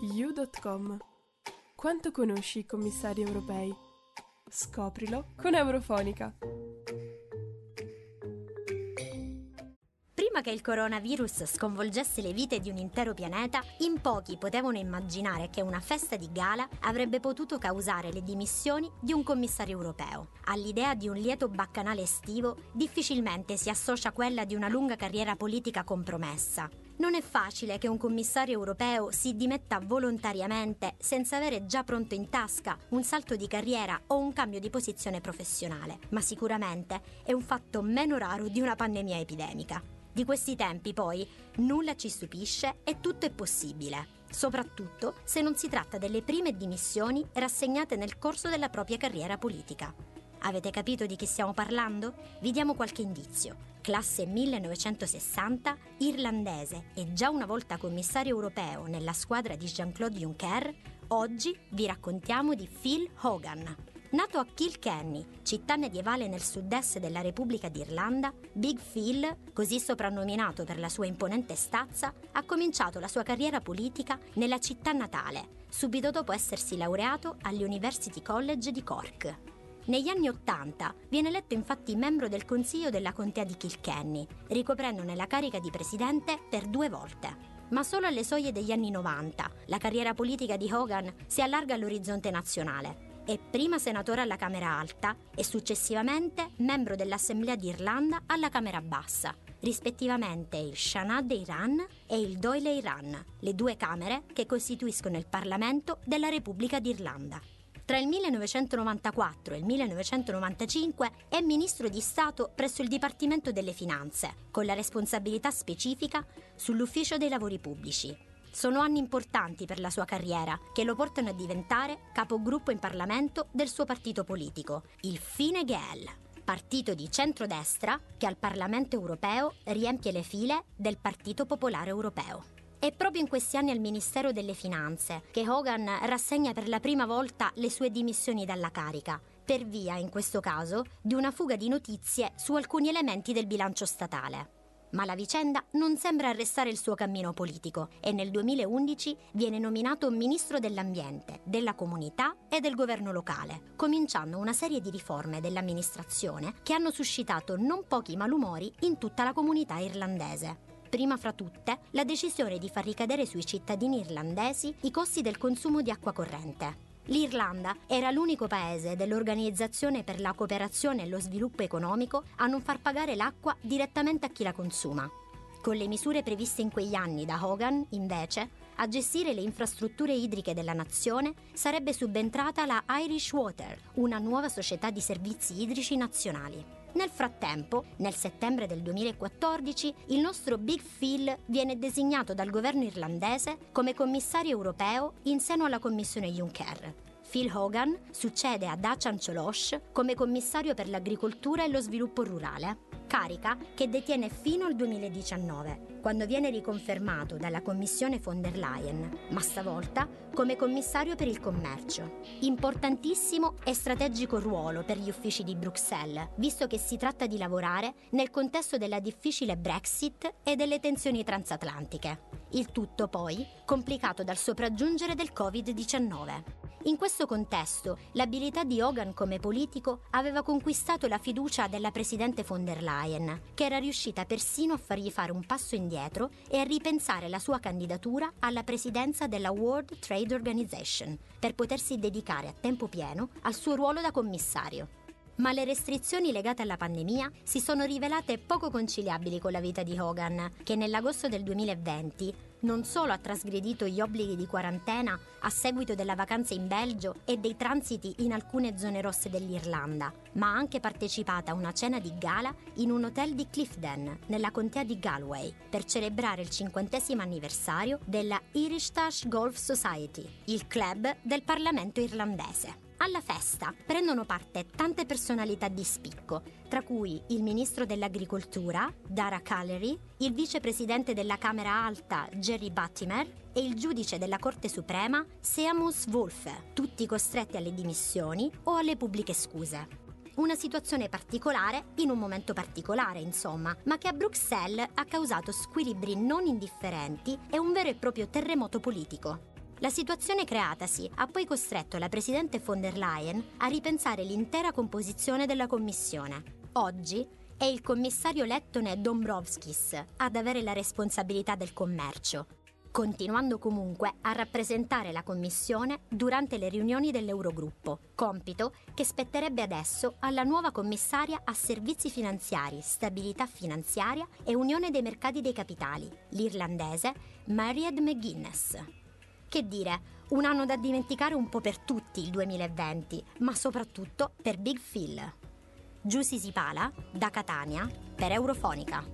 You.com Quanto conosci i commissari europei? Scoprilo con Eurofonica. Prima che il coronavirus sconvolgesse le vite di un intero pianeta, in pochi potevano immaginare che una festa di gala avrebbe potuto causare le dimissioni di un commissario europeo. All'idea di un lieto baccanale estivo difficilmente si associa quella di una lunga carriera politica compromessa. Non è facile che un commissario europeo si dimetta volontariamente senza avere già pronto in tasca un salto di carriera o un cambio di posizione professionale, ma sicuramente è un fatto meno raro di una pandemia epidemica. Di questi tempi, poi, nulla ci stupisce e tutto è possibile, soprattutto se non si tratta delle prime dimissioni rassegnate nel corso della propria carriera politica. Avete capito di chi stiamo parlando? Vi diamo qualche indizio. Classe 1960, irlandese e già una volta commissario europeo nella squadra di Jean-Claude Juncker, oggi vi raccontiamo di Phil Hogan, Nato a Kilkenny, città medievale nel sud-est della Repubblica d'Irlanda, Big Phil, così soprannominato per la sua imponente stazza, ha cominciato la sua carriera politica nella città natale, subito dopo essersi laureato all'University College di Cork. Negli anni Ottanta viene eletto infatti membro del Consiglio della Contea di Kilkenny, ricoprendone la carica di presidente per due volte. Ma solo alle soglie degli anni 90 la carriera politica di Hogan si allarga all'orizzonte nazionale è prima senatore alla Camera Alta e successivamente membro dell'Assemblea d'Irlanda alla Camera Bassa, rispettivamente il Shanad Iran e il Doyle Iran, le due Camere che costituiscono il Parlamento della Repubblica d'Irlanda. Tra il 1994 e il 1995 è ministro di Stato presso il Dipartimento delle Finanze, con la responsabilità specifica sull'Ufficio dei Lavori Pubblici, sono anni importanti per la sua carriera, che lo portano a diventare capogruppo in Parlamento del suo partito politico, il Fine Gael, partito di centrodestra che al Parlamento europeo riempie le file del Partito Popolare Europeo. È proprio in questi anni al Ministero delle Finanze che Hogan rassegna per la prima volta le sue dimissioni dalla carica, per via, in questo caso, di una fuga di notizie su alcuni elementi del bilancio statale. Ma la vicenda non sembra arrestare il suo cammino politico e nel 2011 viene nominato ministro dell'ambiente, della comunità e del governo locale, cominciando una serie di riforme dell'amministrazione che hanno suscitato non pochi malumori in tutta la comunità irlandese prima fra tutte la decisione di far ricadere sui cittadini irlandesi i costi del consumo di acqua corrente. L'Irlanda era l'unico paese dell'Organizzazione per la cooperazione e lo sviluppo economico a non far pagare l'acqua direttamente a chi la consuma. Con le misure previste in quegli anni da Hogan, invece, a gestire le infrastrutture idriche della nazione sarebbe subentrata la Irish Water, una nuova società di servizi idrici nazionali. Nel frattempo, nel settembre del 2014, il nostro Big Phil viene designato dal governo irlandese come commissario europeo in seno alla Commissione Juncker. Phil Hogan succede a Dacian Ciolosh come commissario per l'agricoltura e lo sviluppo rurale carica che detiene fino al 2019, quando viene riconfermato dalla Commissione von der Leyen, ma stavolta come commissario per il commercio. Importantissimo e strategico ruolo per gli uffici di Bruxelles, visto che si tratta di lavorare nel contesto della difficile Brexit e delle tensioni transatlantiche. Il tutto poi complicato dal sopraggiungere del Covid-19. In questo contesto, l'abilità di Hogan come politico aveva conquistato la fiducia della presidente von der Leyen, che era riuscita persino a fargli fare un passo indietro e a ripensare la sua candidatura alla presidenza della World Trade Organization, per potersi dedicare a tempo pieno al suo ruolo da commissario. Ma le restrizioni legate alla pandemia si sono rivelate poco conciliabili con la vita di Hogan, che nell'agosto del 2020 non solo ha trasgredito gli obblighi di quarantena a seguito della vacanza in Belgio e dei transiti in alcune zone rosse dell'Irlanda, ma ha anche partecipato a una cena di gala in un hotel di Clifden, nella contea di Galway, per celebrare il cinquantesimo anniversario della Irish Tash Golf Society, il club del Parlamento irlandese. Alla festa prendono parte tante personalità di spicco, tra cui il ministro dell'agricoltura, Dara Callery, il vicepresidente della Camera Alta, Jerry Buttimer, e il giudice della Corte Suprema, Seamus Wolfe, tutti costretti alle dimissioni o alle pubbliche scuse. Una situazione particolare in un momento particolare, insomma, ma che a Bruxelles ha causato squilibri non indifferenti e un vero e proprio terremoto politico. La situazione creatasi ha poi costretto la Presidente von der Leyen a ripensare l'intera composizione della Commissione. Oggi è il commissario lettone Dombrovskis ad avere la responsabilità del commercio, continuando comunque a rappresentare la Commissione durante le riunioni dell'Eurogruppo, compito che spetterebbe adesso alla nuova commissaria a servizi finanziari, stabilità finanziaria e unione dei mercati dei capitali, l'irlandese Mariad McGuinness. Che dire, un anno da dimenticare un po' per tutti il 2020, ma soprattutto per Big Phil. Giusy Sipala, da Catania, per Eurofonica.